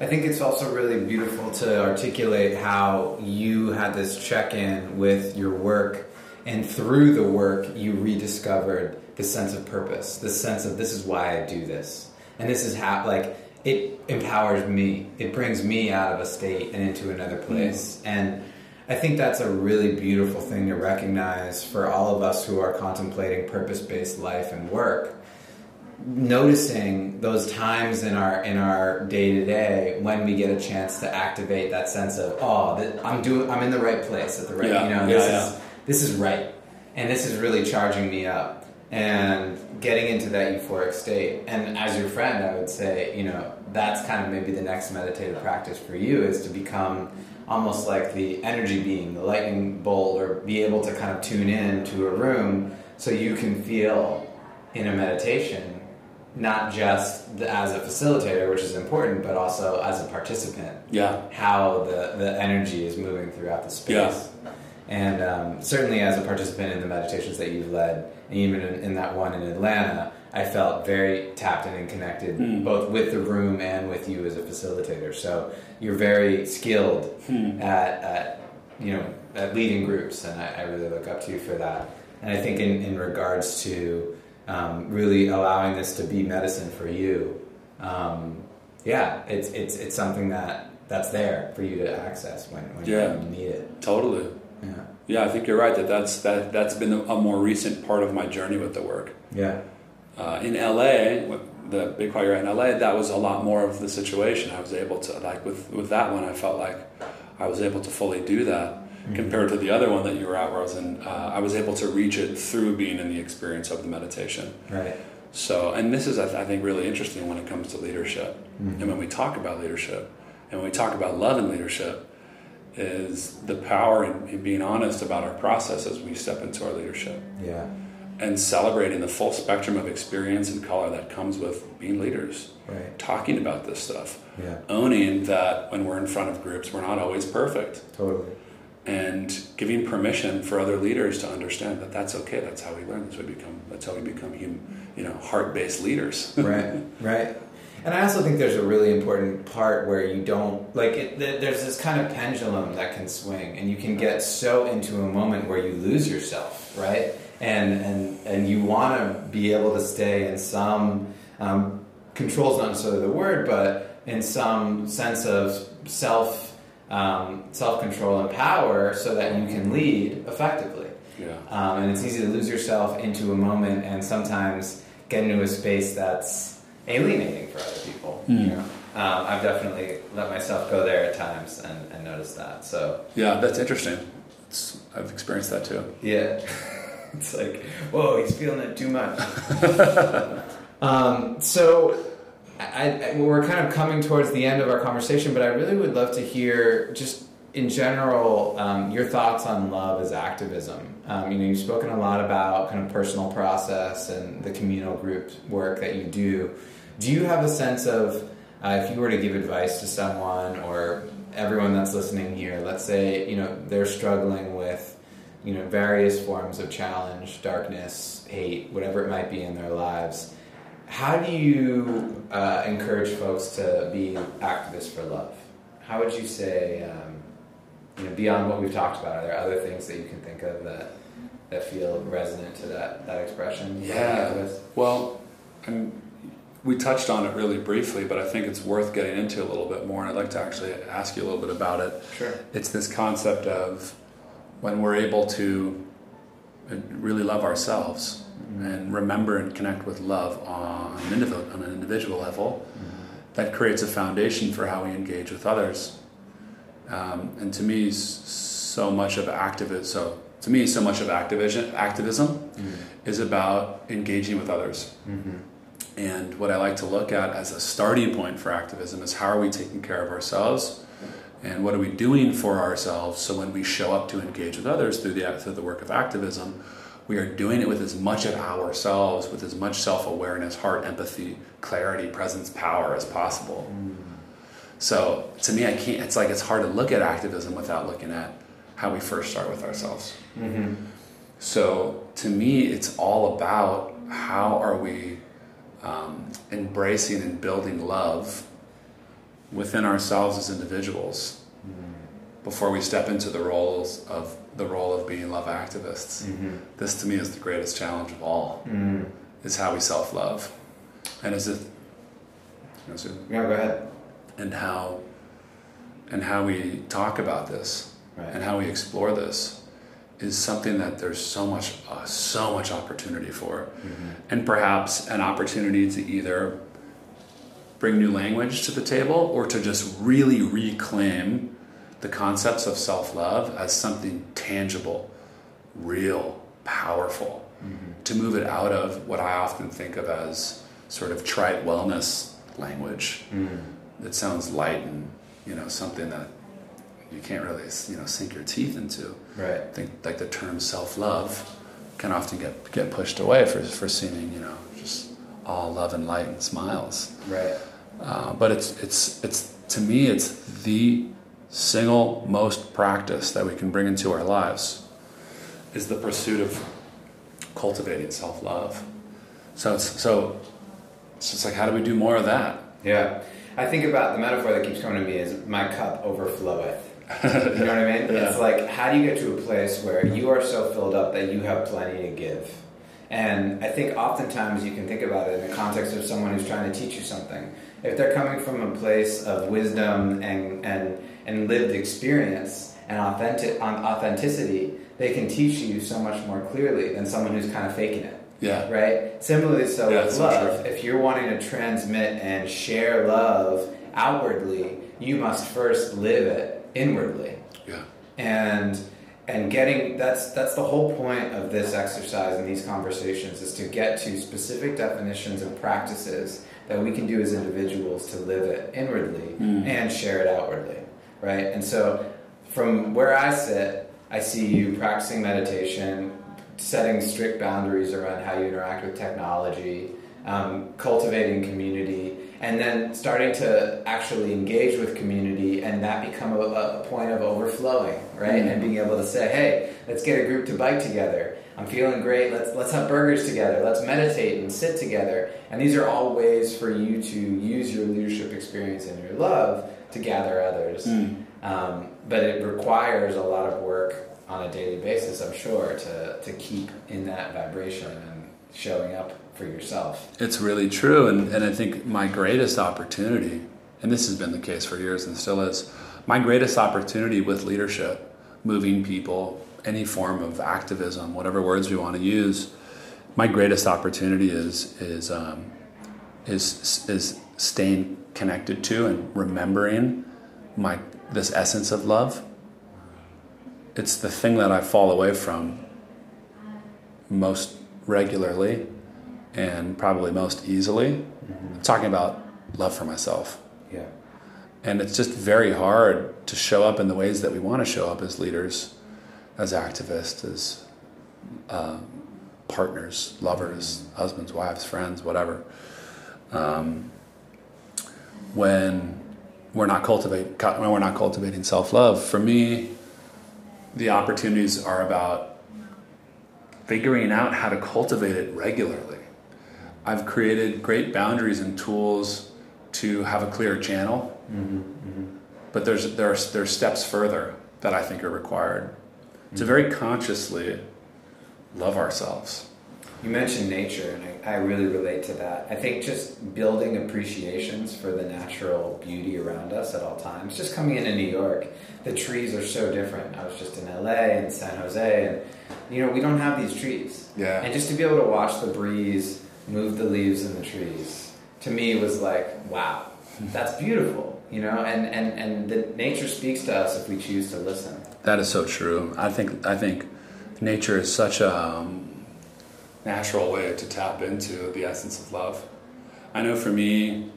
I think it's also really beautiful to articulate how you had this check in with your work, and through the work, you rediscovered the sense of purpose, the sense of this is why I do this, and this is how like it empowers me. It brings me out of a state and into another place, mm. and I think that's a really beautiful thing to recognize for all of us who are contemplating purpose-based life and work. Noticing those times in our in our day to day when we get a chance to activate that sense of oh I'm doing I'm in the right place at the right yeah, you know this yeah, is this is right and this is really charging me up and getting into that euphoric state. And as your friend, I would say, you know, that's kind of maybe the next meditative practice for you is to become almost like the energy being, the lightning bolt, or be able to kind of tune in to a room so you can feel in a meditation, not just the, as a facilitator, which is important, but also as a participant. Yeah. How the, the energy is moving throughout the space. Yeah. And um, certainly as a participant in the meditations that you've led, and even in, in, that one in Atlanta, I felt very tapped in and connected mm. both with the room and with you as a facilitator. So you're very skilled mm. at, at, you know at leading groups, and I, I, really look up to you for that. And I think in, in regards to um, really allowing this to be medicine for you, um, yeah, it's it's it's something that that's there for you to access when, when, yeah, you need it. Totally. Yeah. Yeah, I think you're right that that's that that's been a more recent part of my journey with the work. Yeah. Uh, in LA, the Big Quiet in LA, that was a lot more of the situation. I was able to like with with that one, I felt like I was able to fully do that mm-hmm. compared to the other one that you were at, where I was in. Uh, I was able to reach it through being in the experience of the meditation. Right. So, and this is I think really interesting when it comes to leadership, mm-hmm. and when we talk about leadership, and when we talk about love and leadership is the power in, in, being honest about our process as we step into our leadership. Yeah. And celebrating the full spectrum of experience and color that comes with being leaders. Right. Talking about this stuff. Yeah. Owning that when we're in front of groups, we're not always perfect. Totally. And giving permission for other leaders to understand that that's okay. That's how we learn. That's how we become. That's how we become, human. you know, heart-based leaders. right. Right. And I also think there's a really important part where you don't like it, there's this kind of pendulum that can swing, and you can get so into a moment where you lose yourself, right? And and and you want to be able to stay in some um, control is not necessarily the word, but in some sense of self um, self control and power, so that you can lead effectively. Yeah. Um, and it's easy to lose yourself into a moment, and sometimes get into a space that's alienating for other people. Mm. You know? um, I've definitely let myself go there at times and, and noticed that. So yeah, that's interesting. It's, I've experienced that too. Yeah, it's like whoa, he's feeling it too much. um, so. I, I, we're kind of coming towards the end of our conversation, but I really would love to hear just in general, um, your thoughts on love as activism. Um, you know, you've spoken a lot about kind of personal process and the communal group work that you do. Do you have a sense of uh, if you were to give advice to someone or everyone that's listening here, let's say you know they're struggling with you know various forms of challenge, darkness, hate, whatever it might be in their lives. How do you uh, encourage folks to be activists for love? How would you say, um, you know, beyond what we've talked about, are there other things that you can think of that that feel resonant to that that expression? Yeah. Well, I'm, we touched on it really briefly, but I think it's worth getting into a little bit more, and I'd like to actually ask you a little bit about it. Sure. It's this concept of when we're able to really love ourselves mm-hmm. and remember and connect with love on an individual, on an individual level, mm-hmm. that creates a foundation for how we engage with others. Um, and to me, so much of activism, so to me, so much of activism, activism mm-hmm. is about engaging with others. Mm-hmm. And what I like to look at as a starting point for activism is how are we taking care of ourselves and what are we doing for ourselves so when we show up to engage with others through the, through the work of activism, we are doing it with as much of ourselves, with as much self awareness, heart, empathy, clarity, presence, power as possible. Mm. So to me, I can't, it's like it's hard to look at activism without looking at how we first start with ourselves. Mm-hmm. So to me, it's all about how are we um, embracing and building love within ourselves as individuals mm. before we step into the roles of the role of being love activists. Mm-hmm. This to me is the greatest challenge of all. Mm. Is how we self love, and is it? You know, yeah, go ahead. And how, and how we talk about this, right. and how we explore this, is something that there's so much, uh, so much opportunity for, mm-hmm. and perhaps an opportunity to either bring new language to the table or to just really reclaim the concepts of self love as something tangible, real, powerful, mm-hmm. to move it out of what I often think of as sort of trite wellness language mm. that sounds light and you know something that you can't really you know sink your teeth into. Right. I think like the term self love can often get get pushed away for for seeming you know all love and light and smiles. Right. Uh, but it's it's it's to me it's the single most practice that we can bring into our lives is the pursuit of cultivating self love. So it's so it's just like how do we do more of that? Yeah. I think about the metaphor that keeps coming to me is my cup overfloweth. you know what I mean? Yeah. It's like how do you get to a place where you are so filled up that you have plenty to give? And I think oftentimes you can think about it in the context of someone who's trying to teach you something. If they're coming from a place of wisdom and, and, and lived experience and authentic, authenticity, they can teach you so much more clearly than someone who's kind of faking it. Yeah. Right? Similarly, so yeah, with love, if you're wanting to transmit and share love outwardly, you must first live it inwardly. Yeah. And and getting that's that's the whole point of this exercise and these conversations is to get to specific definitions and practices that we can do as individuals to live it inwardly mm. and share it outwardly right and so from where i sit i see you practicing meditation setting strict boundaries around how you interact with technology um, cultivating community and then starting to actually engage with community and that become a, a point of overflowing right? Mm-hmm. and being able to say hey let's get a group to bike together. I'm feeling great. Let's let's have burgers together. Let's meditate and sit together. And these are all ways for you to use your leadership experience and your love to gather others. Mm. um, but it requires a lot of work on a daily basis i'm sure to, to keep in that vibration and showing up for yourself. It's really true. And, and I think my greatest opportunity, and this has been the case for years and still is, my greatest opportunity with leadership, moving people, any form of activism, whatever words we want to use, my greatest opportunity is is um, is is staying connected to and remembering my this essence of love. It's the thing that I fall away from most regularly and probably most easily. Mm-hmm. I'm talking about love for myself. Yeah. And it's just very hard to show up in the ways that we want to show up as leaders, as activists, as uh, partners, lovers, mm-hmm. husbands, wives, friends, whatever. Um, when we're not cultivate when we're not cultivating self love, for me, the opportunities are about figuring out how to cultivate it regularly. I've created great boundaries and tools to have a clear channel. Mm-hmm, mm-hmm. But there's there are steps further that I think are required mm-hmm. to very consciously love ourselves. You mentioned nature, and I, I really relate to that. I think just building appreciations for the natural beauty around us at all times. Just coming into New York, the trees are so different. I was just in LA and San Jose, and you know we don't have these trees. Yeah. And just to be able to watch the breeze move the leaves in the trees, to me was like, wow, that's beautiful. You know, and and and the nature speaks to us if we choose to listen. That is so true. I think I think nature is such a um, natural way to tap into the essence of love. I know for me,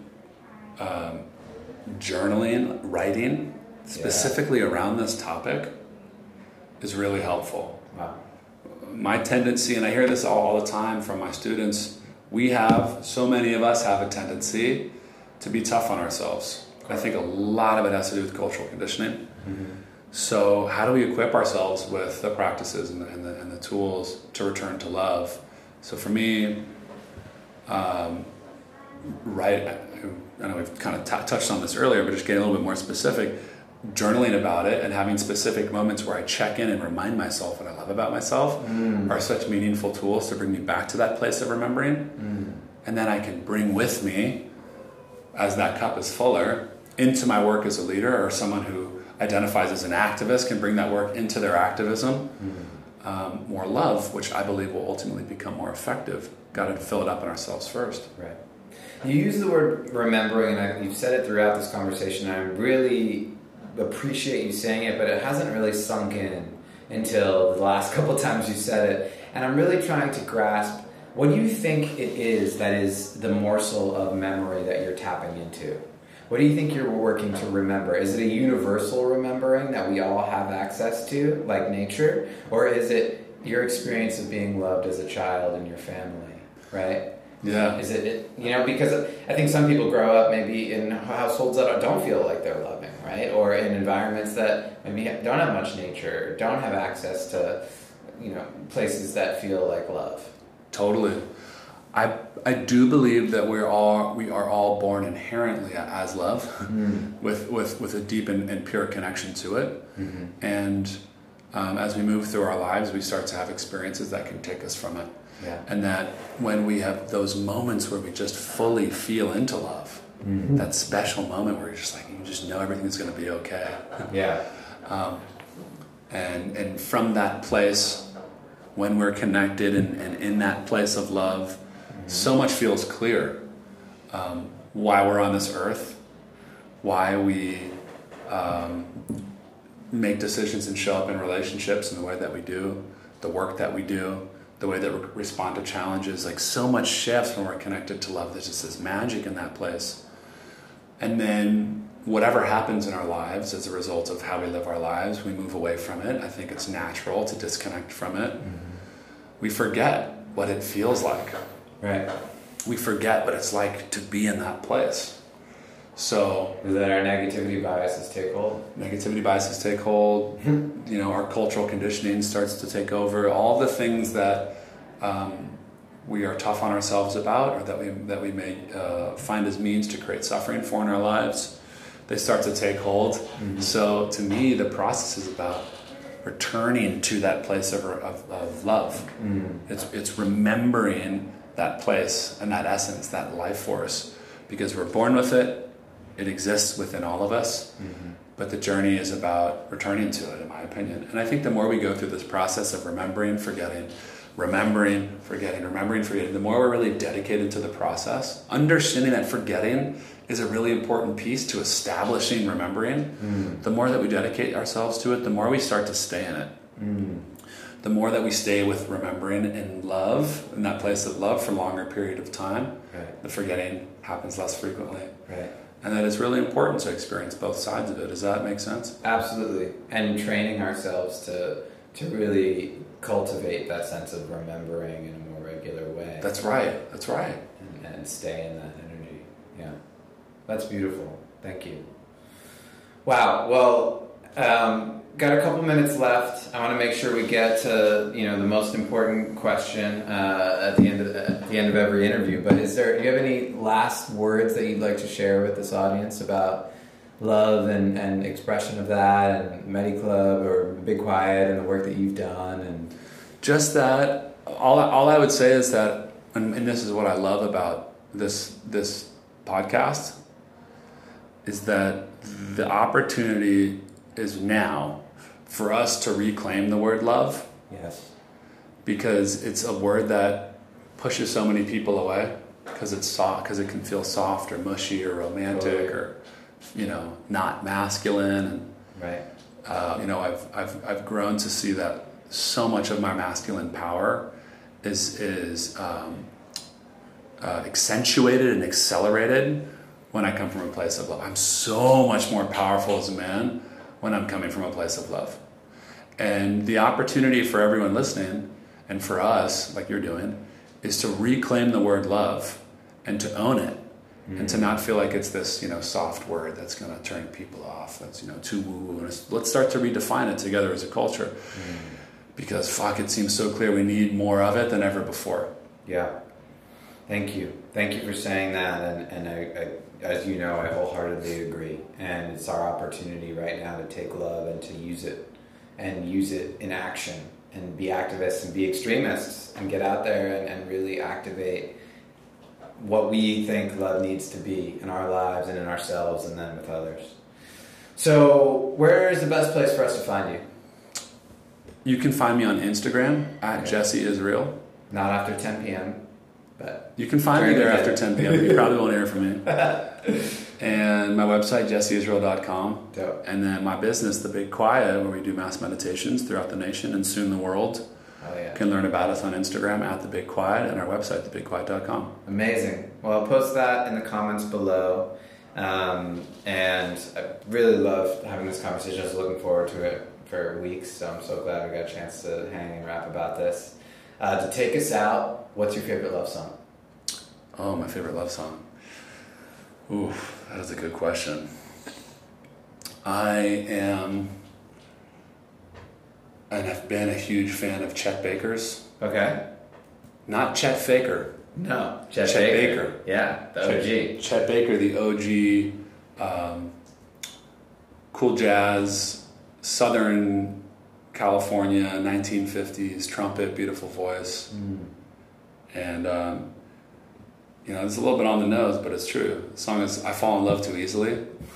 um, journaling, writing, specifically around this topic, is really helpful. Wow. My tendency, and I hear this all, all the time from my students, we have, so many of us have a tendency to be tough on ourselves. I think a lot of it has to do with cultural conditioning. So, how do we equip ourselves with the practices and the, and the, and the tools to return to love? So, for me, um, right, I know we've kind of t- touched on this earlier, but just getting a little bit more specific, journaling about it and having specific moments where I check in and remind myself what I love about myself mm. are such meaningful tools to bring me back to that place of remembering. Mm. And then I can bring with me, as that cup is fuller, into my work as a leader or someone who identifies as an activist can bring that work into their activism. Mm. Um, more love, which I believe will ultimately become more effective. Got to fill it up in ourselves first. Right. You use the word remembering, and I, you've said it throughout this conversation. I'm really appreciate you saying it, but it hasn't really sunk in until the last couple times you said it. And I'm really trying to grasp what do you think it is that is the morsel of memory that you're tapping into? What do you think you're working to remember? Is it a universal remembering that we all have access to, like nature? Or is it your experience of being loved as a child in your family, right? Yeah. Is it, it, you know, because I think some people grow up maybe in households that don't feel like they're loving, right? Or in environments that maybe don't have much nature, don't have access to, you know, places that feel like love. Totally. I, I do believe that we're all we are all born inherently as love, with, with with a deep and, and pure connection to it, and um, as we move through our lives, we start to have experiences that can take us from it, Yeah. and that when we have those moments where we just fully feel into love, that special moment where you're just like you just know everything's going to be okay, Yeah. and and from that place when we're connected and, and in that place of love so much feels clear um, why we're on this earth why we um, make decisions and show up in relationships in the way that we do the work that we do the way that we respond to challenges like so much shifts when we're connected to love there's just this magic in that place and then whatever happens in our lives as a result of how we live our lives, we move away from it. I think it's natural to disconnect from it. Mm-hmm. We forget what it feels like. Right. We forget what it's like to be in that place. So that our negativity biases take hold? negativity biases take hold. you know, our cultural conditioning starts to take over. All the things that um, we are tough on ourselves about, or that we that we may uh, find as means to create suffering for in our lives, they start to take hold. So, to me, the process is about returning to that place of, of, of love. It's it's remembering that place and that essence, that life force, because we're born with it. It exists within all of us. Mm-hmm. But the journey is about returning to it, in my opinion. And I think the more we go through this process of remembering, forgetting, remembering, forgetting, remembering, forgetting, the more we're really dedicated to the process, understanding that forgetting is a really important piece to establishing remembering, mm. the more that we dedicate ourselves to it, the more we start to stay in it. Mm. The more that we stay with remembering and love, in that place of love for longer period of time, Right. the forgetting happens less frequently. Right. And that it's really important to experience both sides of it. Does that make sense? Absolutely. And training ourselves to to really cultivate that sense of remembering in a more regular way. That's right. That's right. and, and stay in that energy. Yeah, that's beautiful. Thank you. Wow. Well, um, got a couple minutes left. I want to make sure we get to you know the most important question uh, at the end of at the end of every interview. But is there? Do you have any last words that you'd like to share with this audience about? Love and, and expression of that, and Medi Club or Big Quiet, and the work that you've done, and just that all, all I would say is that, and, and this is what I love about this this podcast, is that the opportunity is now for us to reclaim the word love Yes. because it's a word that pushes so many people away because it's soft because it can feel soft or mushy or romantic Totally. or you know not masculine and Right. uh, you know I've, I've I've grown to see that so much of my masculine power is is um, uh, accentuated and accelerated when I come from a place of love. I'm so much more powerful as a man when I'm coming from a place of love. And the opportunity for everyone listening and for us, like you're doing, is to reclaim the word love and to own it and to mm. not feel like it's this, you know, soft word that's going to turn people off. That's, you know, too woo woo. Let's start to redefine it together as a culture mm. because fuck, it seems so clear we need more of it than ever before. Yeah. Thank you. Thank you for saying that. And, and I, I, as you know, I wholeheartedly agree. And it's our opportunity right now to take love and to use it and use it in action and be activists and be extremists and get out there and, and really activate what we think love needs to be in our lives and in ourselves and then with others. So, where is the best place for us to find you? You can find me on Instagram at Okay. Jesse Israel. Not after 10 p.m., but You can find me there after 10 p.m. You probably won't hear from me. and my website, jesseisrael.com. dope. And then my business, The Big Quiet, where we do mass meditations throughout the nation and soon the world. Oh, yeah. Can learn about us on Instagram at The Big Quiet and our website, thebigquiet.com. Amazing. Well, I'll post that in the comments below. Um, and I really love having this conversation. I was looking forward to it for weeks, so I'm so glad we got a chance to hang and rap about this. Uh, to take us out, what's your favorite love song? Oh, my favorite love song. Ooh, that is a good question. I am, and I've been a huge fan of Chet Baker's. Okay. Not Chet Faker. No, Chet, Chet Baker. Baker. Yeah, the Chet, OG. Chet Baker, the OG, um, cool jazz, Southern California, 1950s trumpet, beautiful voice, Mm. and um, you know it's a little bit on the nose, but it's true. The song is "I Fall in Love Too Easily."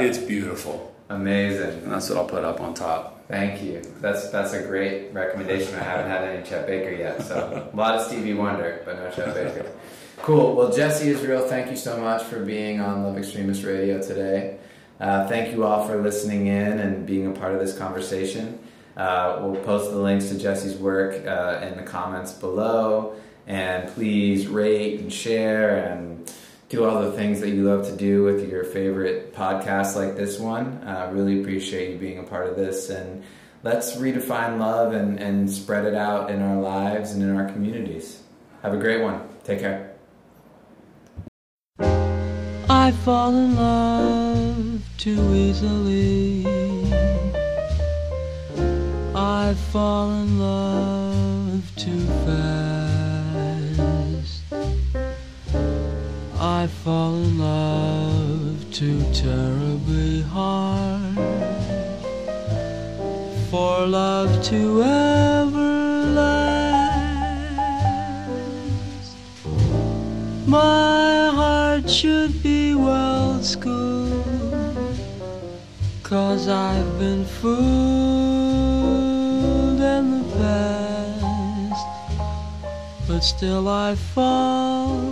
It's beautiful, Amazing. and that's what I'll put up on top. Thank you. That's that's a great recommendation. I haven't had any Chet Baker yet, so a lot of Stevie Wonder, but no Chet Baker. Cool. Well, Jesse Israel, thank you so much for being on Love Extremist Radio today. Uh, thank you all for listening in and being a part of this conversation. Uh, we'll post the links to Jesse's work uh, in the comments below, and please rate and share and do all the things that you love to do with your favorite podcasts like this one. Uh, really appreciate you being a part of this. And let's redefine love and, and spread it out in our lives and in our communities. Have a great one. Take care. I fall in love too easily. I fall in love too fast. I fall in love too terribly hard. For love to ever last. My heart should be well schooled. Cause I've been fooled in the past. But still I fall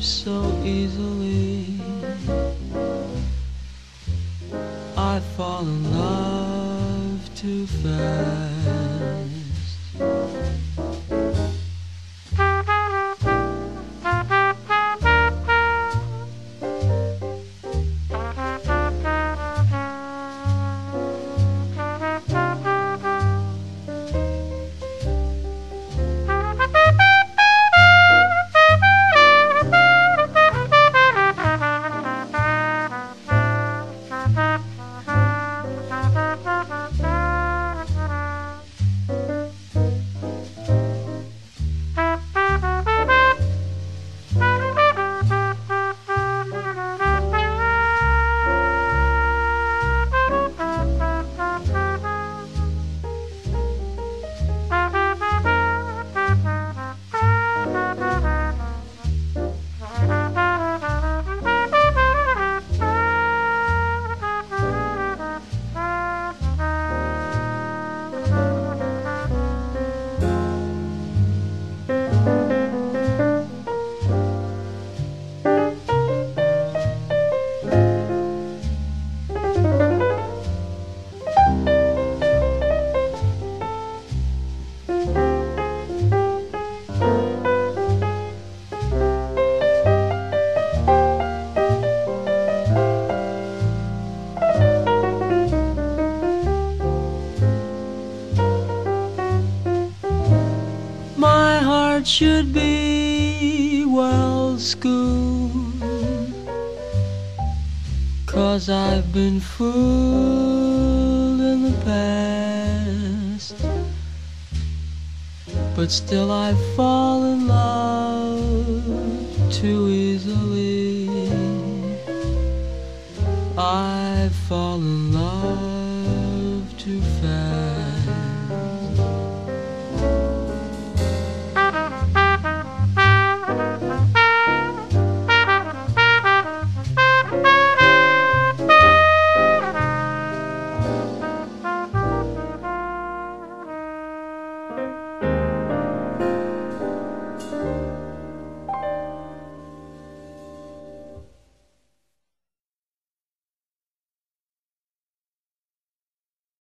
so easily. I fall in love too fast. Still I fall